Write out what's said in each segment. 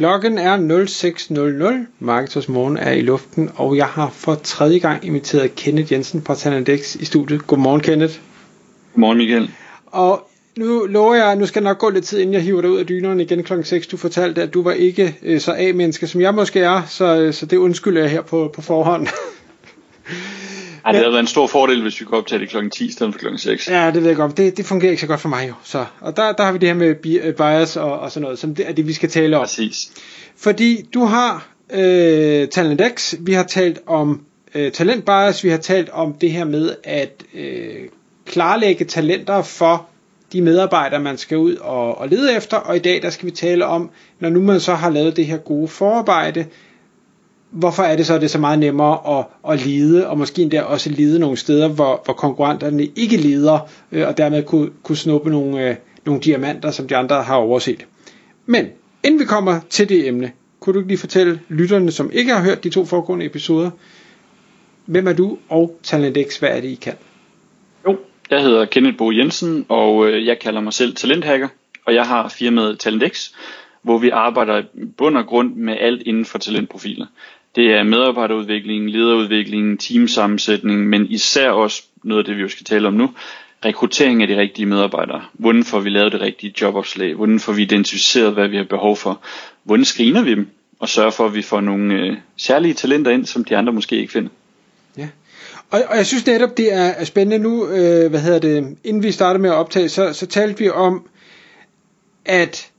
Klokken er 06.00. Marketers Morgen er i luften, og jeg har for tredje gang inviteret Kenneth Jensen fra Tanadex i studiet. Godmorgen, Kenneth. Godmorgen, Michael. Og nu lover jeg, nu skal nok gå lidt tid, inden jeg hiver dig ud af dynerne igen klokken 6. Du fortalte, at du var ikke øh, så A-menneske, som jeg måske er, så, øh, så det undskylder jeg her på, på forhånd. Ej, det havde været en stor fordel, hvis vi kunne optage det klokken 10 i stedet for klokken 6. Ja, det ved jeg godt. Det, det fungerer ikke så godt for mig jo. Så, og der, der har vi det her med bi- bias og, og sådan noget, som det er det, vi skal tale om. Præcis. Fordi du har øh, Talentex, vi har talt om øh, talentbias, vi har talt om det her med at øh, klarlægge talenter for de medarbejdere, man skal ud og, og lede efter, og i dag der skal vi tale om, når nu man så har lavet det her gode forarbejde, hvorfor er det så, at det er så meget nemmere at, at lide, og måske endda også lide nogle steder, hvor, hvor konkurrenterne ikke lider, øh, og dermed kunne, kunne snuppe nogle, øh, nogle diamanter, som de andre har overset. Men inden vi kommer til det emne, kunne du ikke lige fortælle lytterne, som ikke har hørt de to foregående episoder, hvem er du og TalentX, hvad er det, I kan? Jo, jeg hedder Kenneth Bo Jensen, og øh, jeg kalder mig selv talenthacker, og jeg har firmaet TalentX, hvor vi arbejder i bund og grund med alt inden for talentprofiler. Det er medarbejderudvikling, lederudvikling, teamsammensætning, men især også noget af det, vi jo skal tale om nu, rekruttering af de rigtige medarbejdere. Hvordan får vi lavet det rigtige jobopslag? Hvordan får vi identificeret, hvad vi har behov for? Hvordan screener vi dem? Og sørger for, at vi får nogle øh, særlige talenter ind, som de andre måske ikke finder. Ja. Og, og jeg synes netop, det er, spændende nu, øh, hvad hedder det, inden vi startede med at optage, så, så talte vi om, at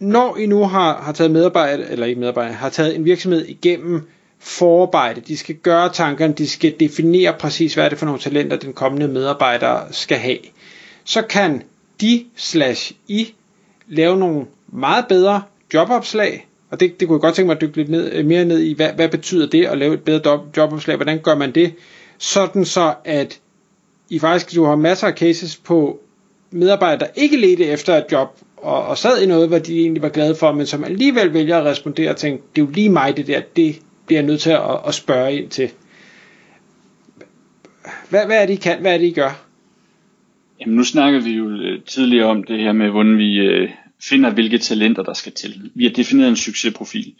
når I nu har, har taget medarbejde, eller ikke medarbejde, har taget en virksomhed igennem forarbejde, de skal gøre tankerne, de skal definere præcis, hvad er det for nogle talenter, den kommende medarbejder skal have, så kan de slash I lave nogle meget bedre jobopslag, og det, det kunne jeg godt tænke mig at dykke lidt ned, øh, mere ned i, hvad, hvad betyder det at lave et bedre jobopslag, hvordan gør man det, sådan så at I faktisk du har masser af cases på medarbejdere, der ikke ledte efter et job, og, og sad i noget, hvor de egentlig var glade for, men som alligevel vælger at respondere og tænke, det er jo lige mig det der, det bliver jeg nødt til at, at spørge ind til. Hvad, hvad er det, I kan? Hvad er det, I gør? Jamen, nu snakkede vi jo øh, tidligere om det her med, hvordan vi øh, finder, hvilke talenter der skal til. Vi har defineret en succesprofil.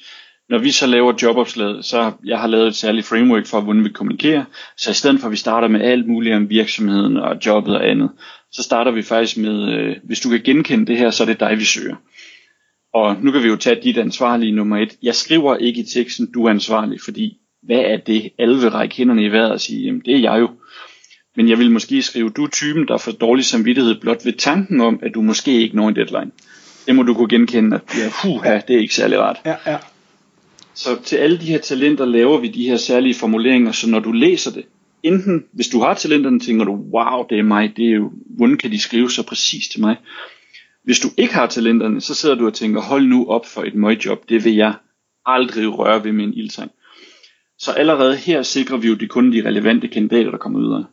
Når vi så laver jobopslaget, så jeg har lavet et særligt framework for, hvordan vi kommunikerer. Så i stedet for, at vi starter med alt muligt om virksomheden og jobbet og andet, så starter vi faktisk med, øh, hvis du kan genkende det her, så er det dig, vi søger. Og nu kan vi jo tage dit ansvarlige nummer et. Jeg skriver ikke i teksten, du er ansvarlig, fordi hvad er det? Alle vil række hænderne i vejret og sige, jamen det er jeg jo. Men jeg vil måske skrive, du er typen, der får dårlig samvittighed blot ved tanken om, at du måske ikke når en deadline. Det må du kunne genkende, at ja, puha, det er ikke særlig rart. Ja, ja. Så til alle de her talenter laver vi de her særlige formuleringer, så når du læser det, enten hvis du har talenterne, tænker du, wow, det er mig, det er jo, hvordan kan de skrive så præcis til mig? Hvis du ikke har talenterne, så sidder du og tænker, hold nu op for et møgjob, det vil jeg aldrig røre ved med en ildtang. Så allerede her sikrer vi jo de kun de relevante kandidater, der kommer ud af.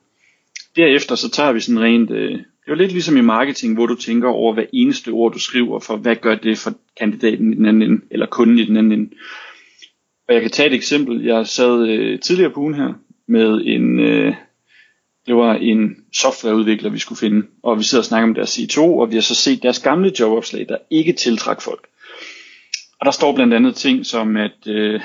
Derefter så tager vi sådan rent, øh, det er jo lidt ligesom i marketing, hvor du tænker over hver eneste ord, du skriver, for hvad gør det for kandidaten i den anden ende, eller kunden i den anden ende. Og jeg kan tage et eksempel. Jeg sad øh, tidligere på ugen her med en, øh, det var en softwareudvikler, vi skulle finde, og vi sidder og snakker om deres C2, og vi har så set deres gamle jobopslag, der ikke tiltrak folk. Og der står blandt andet ting som, at øh,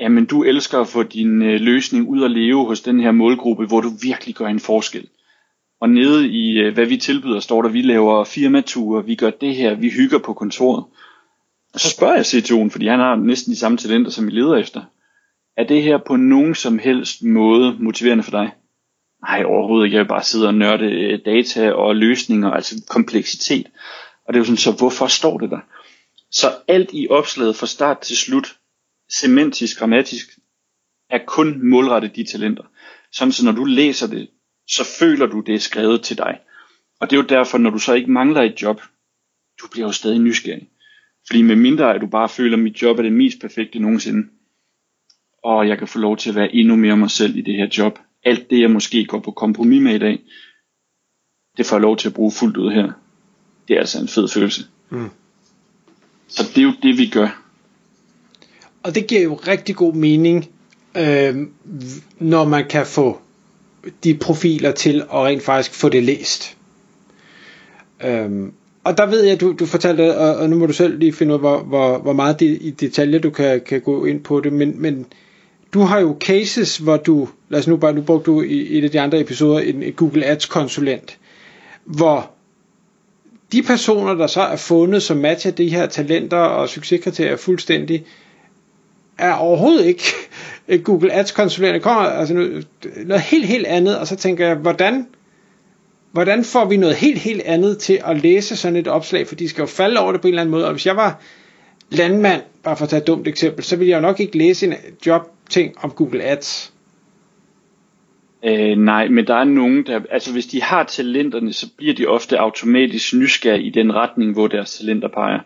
jamen, du elsker at få din øh, løsning ud at leve hos den her målgruppe, hvor du virkelig gør en forskel. Og nede i, øh, hvad vi tilbyder, står der, vi laver firmaturer, vi gør det her, vi hygger på kontoret. Så spørger jeg CTO'en, fordi han har næsten de samme talenter, som vi leder efter. Er det her på nogen som helst måde motiverende for dig? Nej, overhovedet ikke. Jeg vil bare sidde og nørde øh, data og løsninger, altså kompleksitet. Og det er jo sådan, så hvorfor står det der? Så alt i opslaget fra start til slut, semantisk, grammatisk, er kun målrettet de talenter. Sådan så når du læser det, så føler du, det er skrevet til dig. Og det er jo derfor, når du så ikke mangler et job, du bliver jo stadig nysgerrig. Fordi med mindre at du bare føler, at mit job er det mest perfekte nogensinde, og jeg kan få lov til at være endnu mere mig selv i det her job, alt det, jeg måske går på kompromis med i dag, det får jeg lov til at bruge fuldt ud her. Det er altså en fed følelse. Mm. Så det er jo det, vi gør. Og det giver jo rigtig god mening, øh, når man kan få de profiler til at rent faktisk få det læst. Øhm, og der ved jeg, du, du fortalte, og, og nu må du selv lige finde ud af, hvor, hvor, hvor meget de, i detaljer du kan, kan gå ind på det, men, men du har jo cases, hvor du, lad os nu bare, nu brugte du i et af de andre episoder en, en Google Ads konsulent, hvor de personer, der så er fundet, som matcher de her talenter og succeskriterier fuldstændig, er overhovedet ikke Google Ads konsulenter kommer altså noget, noget helt helt andet og så tænker jeg hvordan hvordan får vi noget helt helt andet til at læse sådan et opslag for de skal jo falde over det på en eller anden måde og hvis jeg var landmand bare for at tage et dumt eksempel så ville jeg jo nok ikke læse en jobting om Google Ads Øh, nej, men der er nogen, der, altså hvis de har talenterne, så bliver de ofte automatisk nysgerrige i den retning, hvor deres talenter peger.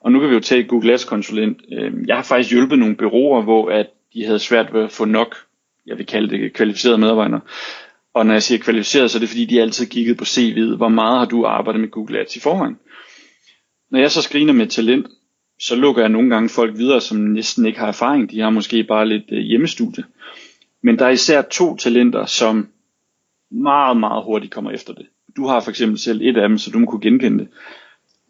Og nu kan vi jo tage Google Ads konsulent. Øh, jeg har faktisk hjulpet nogle byråer, hvor at de havde svært ved at få nok, jeg vil kalde det kvalificerede medarbejdere. Og når jeg siger kvalificeret, så er det fordi, de altid kiggede på CV'et. Hvor meget har du arbejdet med Google Ads i forvejen? Når jeg så screener med talent, så lukker jeg nogle gange folk videre, som næsten ikke har erfaring. De har måske bare lidt øh, hjemmestudie. Men der er især to talenter, som meget, meget hurtigt kommer efter det. Du har for eksempel selv et af dem, så du må kunne genkende det.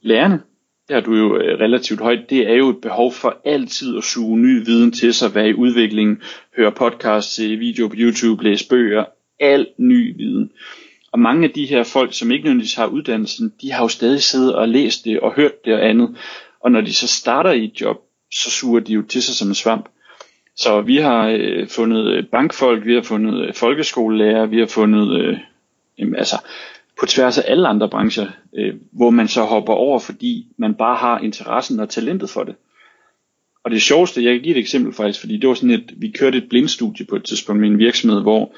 Lærerne, det har du jo øh, relativt højt, det er jo et behov for altid at suge ny viden til sig, være i udviklingen, høre podcasts, se video på YouTube, læse bøger, al ny viden. Og mange af de her folk, som ikke nødvendigvis har uddannelsen, de har jo stadig siddet og læst det og hørt det og andet. Og når de så starter i et job, så suger de jo til sig som en svamp. Så vi har øh, fundet øh, bankfolk, vi har fundet øh, folkeskolelærer, vi har fundet øh, jamen, altså på tværs af alle andre brancher, øh, hvor man så hopper over, fordi man bare har interessen og talentet for det. Og det sjoveste, jeg kan give et eksempel faktisk, fordi det var sådan et, vi kørte et blindstudie på et tidspunkt med en virksomhed, hvor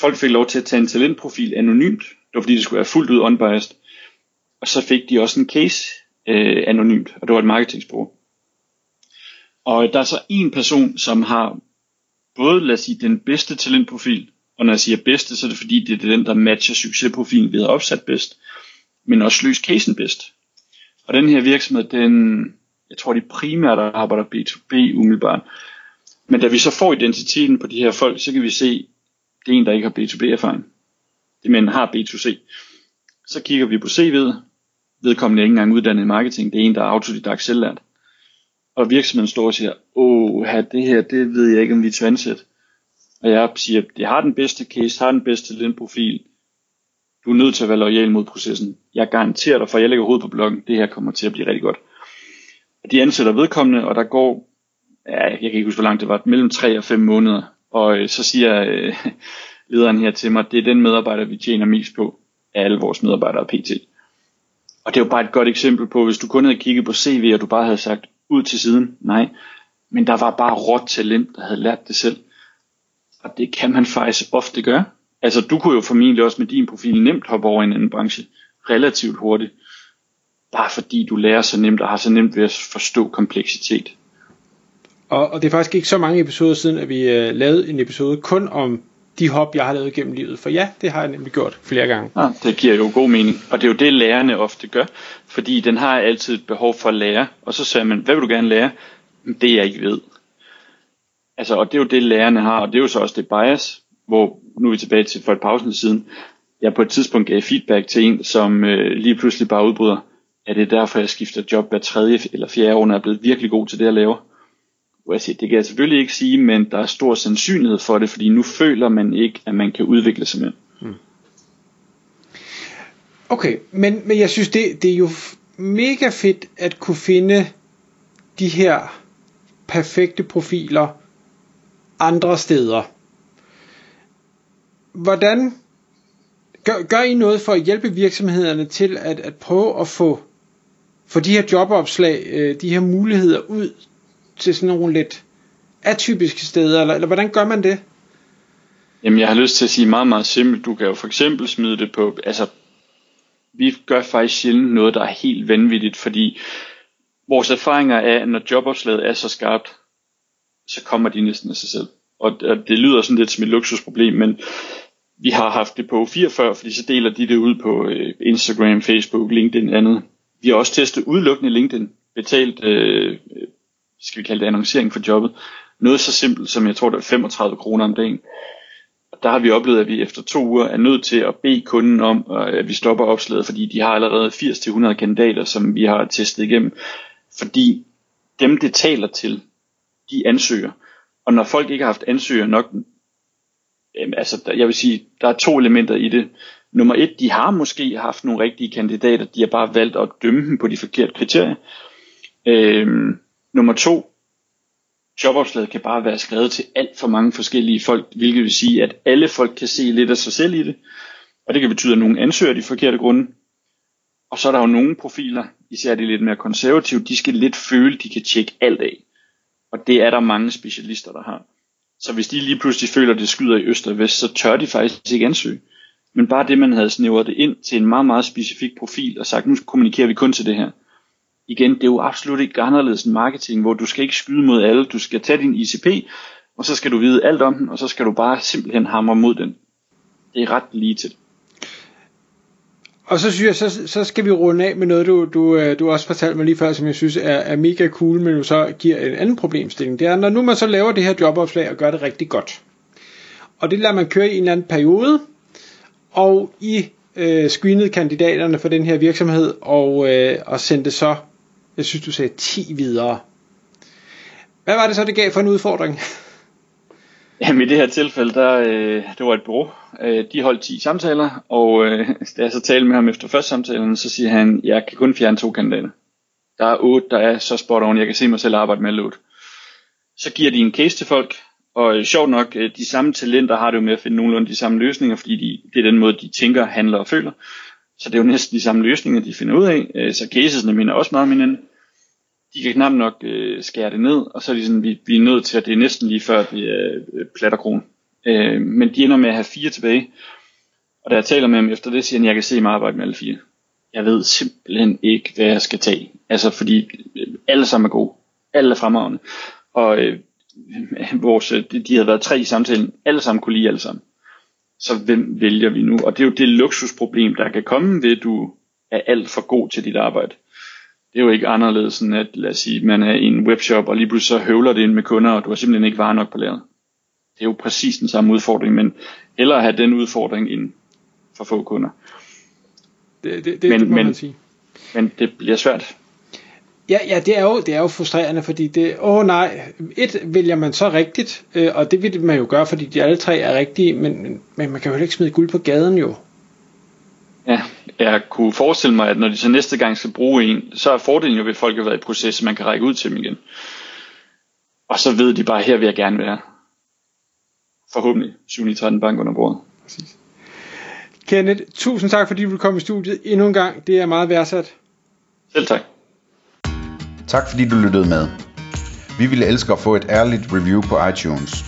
folk fik lov til at tage en talentprofil anonymt. Det var fordi, det skulle være fuldt ud unbiased. Og så fik de også en case øh, anonymt, og det var et marketingsbureau. Og der er så en person, som har både, lad os sige, den bedste talentprofil, og når jeg siger bedste, så er det fordi, det er den, der matcher succesprofilen, vi har opsat bedst, men også løst casen bedst. Og den her virksomhed, den, jeg tror de primært arbejder B2B umiddelbart. Men da vi så får identiteten på de her folk, så kan vi se, det er en, der ikke har B2B-erfaring. Men har B2C. Så kigger vi på CV'et. Vedkommende er ikke engang uddannet i marketing. Det er en, der er autodidakt selvlært og virksomheden står og siger, åh, det her, det ved jeg ikke, om vi er ansætte. Og jeg siger, det har den bedste case, har den bedste talentprofil. Du er nødt til at være lojal mod processen. Jeg garanterer dig, for jeg lægger hovedet på bloggen, det her kommer til at blive rigtig godt. De ansætter vedkommende, og der går, ja, jeg kan ikke huske, hvor langt det var, mellem 3 og 5 måneder. Og øh, så siger øh, lederen her til mig, det er den medarbejder, vi tjener mest på af alle vores medarbejdere PT. Og det er jo bare et godt eksempel på, hvis du kun havde kigget på CV, og du bare havde sagt, ud til siden. Nej, men der var bare råt talent, der havde lært det selv. Og det kan man faktisk ofte gøre. Altså du kunne jo formentlig også med din profil nemt hoppe over i en anden branche relativt hurtigt. Bare fordi du lærer så nemt og har så nemt ved at forstå kompleksitet. Og, og det er faktisk ikke så mange episoder siden, at vi øh, lavede en episode kun om de hop, jeg har lavet gennem livet. For ja, det har jeg nemlig gjort flere gange. Ja, det giver jo god mening. Og det er jo det, lærerne ofte gør. Fordi den har altid et behov for at lære. Og så siger man, hvad vil du gerne lære? Det jeg ikke ved. Altså, og det er jo det, lærerne har. Og det er jo så også det bias, hvor nu er vi tilbage til for et pausen siden. Jeg på et tidspunkt gav feedback til en, som øh, lige pludselig bare udbryder, at det er derfor, jeg skifter job hver tredje eller fjerde år, når jeg er blevet virkelig god til det, jeg laver. Hvor jeg siger, det kan jeg selvfølgelig ikke sige, men der er stor sandsynlighed for det, fordi nu føler man ikke, at man kan udvikle sig med. Hmm. Okay, men, men jeg synes, det, det er jo mega fedt at kunne finde de her perfekte profiler andre steder. Hvordan gør, gør I noget for at hjælpe virksomhederne til at, at prøve at få, få de her jobopslag, øh, de her muligheder ud til sådan nogle lidt atypiske steder, eller, eller hvordan gør man det? Jamen jeg har lyst til at sige meget, meget simpelt. Du kan jo for eksempel smide det på, altså vi gør faktisk sjældent noget, der er helt vanvittigt, fordi vores erfaringer er, at når jobopslaget er så skarpt, så kommer de næsten af sig selv. Og, det lyder sådan lidt som et luksusproblem, men vi har haft det på 44, fordi så deler de det ud på øh, Instagram, Facebook, LinkedIn og andet. Vi har også testet udelukkende LinkedIn, betalt, øh, skal vi kalde det annoncering for jobbet. Noget så simpelt som, jeg tror, det er 35 kroner om dagen. Og der har vi oplevet, at vi efter to uger er nødt til at bede kunden om, øh, at vi stopper opslaget, fordi de har allerede 80-100 kandidater, som vi har testet igennem. Fordi dem, det taler til, de ansøger. Og når folk ikke har haft ansøger nok, altså jeg vil sige, der er to elementer i det. Nummer et, de har måske haft nogle rigtige kandidater, de har bare valgt at dømme dem på de forkerte kriterier. Øhm, nummer to, jobopslaget kan bare være skrevet til alt for mange forskellige folk, hvilket vil sige, at alle folk kan se lidt af sig selv i det. Og det kan betyde, at nogle ansøger de forkerte grunde. Og så er der jo nogle profiler, især de lidt mere konservative, de skal lidt føle, de kan tjekke alt af. Og det er der mange specialister, der har. Så hvis de lige pludselig føler, at det skyder i øst og vest, så tør de faktisk ikke ansøge. Men bare det, man havde snævret det ind til en meget, meget specifik profil og sagt, nu kommunikerer vi kun til det her. Igen, det er jo absolut ikke anderledes end marketing, hvor du skal ikke skyde mod alle. Du skal tage din ICP, og så skal du vide alt om den, og så skal du bare simpelthen hamre mod den. Det er ret lige til. Og så synes jeg, så, så skal vi runde af med noget, du, du, øh, du også fortalte mig lige før, som jeg synes er, er mega cool, men jo så giver en anden problemstilling. Det er, når nu man så laver det her jobopslag og gør det rigtig godt. Og det lader man køre i en eller anden periode, og I øh, screenede kandidaterne for den her virksomhed, og, øh, og sendte så, jeg synes du sagde 10 videre. Hvad var det så, det gav for en udfordring? Jamen i det her tilfælde, der, øh, det var et bureau. Øh, de holdt 10 samtaler, og øh, da jeg så talte med ham efter første samtalen, så siger han, jeg kan kun fjerne to kandidater. Der er otte, der er så spot on, jeg kan se mig selv arbejde med alle Så giver de en case til folk, og øh, sjovt nok, øh, de samme talenter har det jo med at finde nogenlunde de samme løsninger, fordi de, det er den måde, de tænker, handler og føler. Så det er jo næsten de samme løsninger, de finder ud af. Øh, så casesene minder også meget om hinanden de kan knap nok øh, skære det ned, og så er de sådan, vi, vi er nødt til, at det er næsten lige før, det er øh, platterkron. Øh, men de ender med at have fire tilbage, og da jeg taler med dem efter det, siger han, jeg kan se mig arbejde med alle fire. Jeg ved simpelthen ikke, hvad jeg skal tage. Altså, fordi øh, alle sammen er gode. Alle er fremragende. Og øh, vores, øh, de, de havde været tre i samtalen. Alle sammen kunne lide alle sammen. Så hvem vælger vi nu? Og det er jo det luksusproblem, der kan komme ved, at du er alt for god til dit arbejde det er jo ikke anderledes end at, lad os sige, man er i en webshop, og lige pludselig så høvler det ind med kunder, og du har simpelthen ikke varer nok på lageret. Det er jo præcis den samme udfordring, men hellere have den udfordring end for få kunder. Det, det, det, men, det må men, man sige. Men det bliver svært. Ja, ja det, er jo, det er jo frustrerende, fordi det, åh nej, et vælger man så rigtigt, øh, og det vil man jo gøre, fordi de alle tre er rigtige, men, men man kan jo ikke smide guld på gaden jo. Ja, jeg kunne forestille mig, at når de så næste gang skal bruge en, så er fordelen jo ved, at folk har været i proces, man kan række ud til dem igen. Og så ved de bare, her vil jeg gerne være. Forhåbentlig 7 bank under bordet. Præcis. Kenneth, tusind tak, fordi du komme i studiet endnu en gang. Det er meget værdsat. Selv tak. Tak fordi du lyttede med. Vi ville elske at få et ærligt review på iTunes.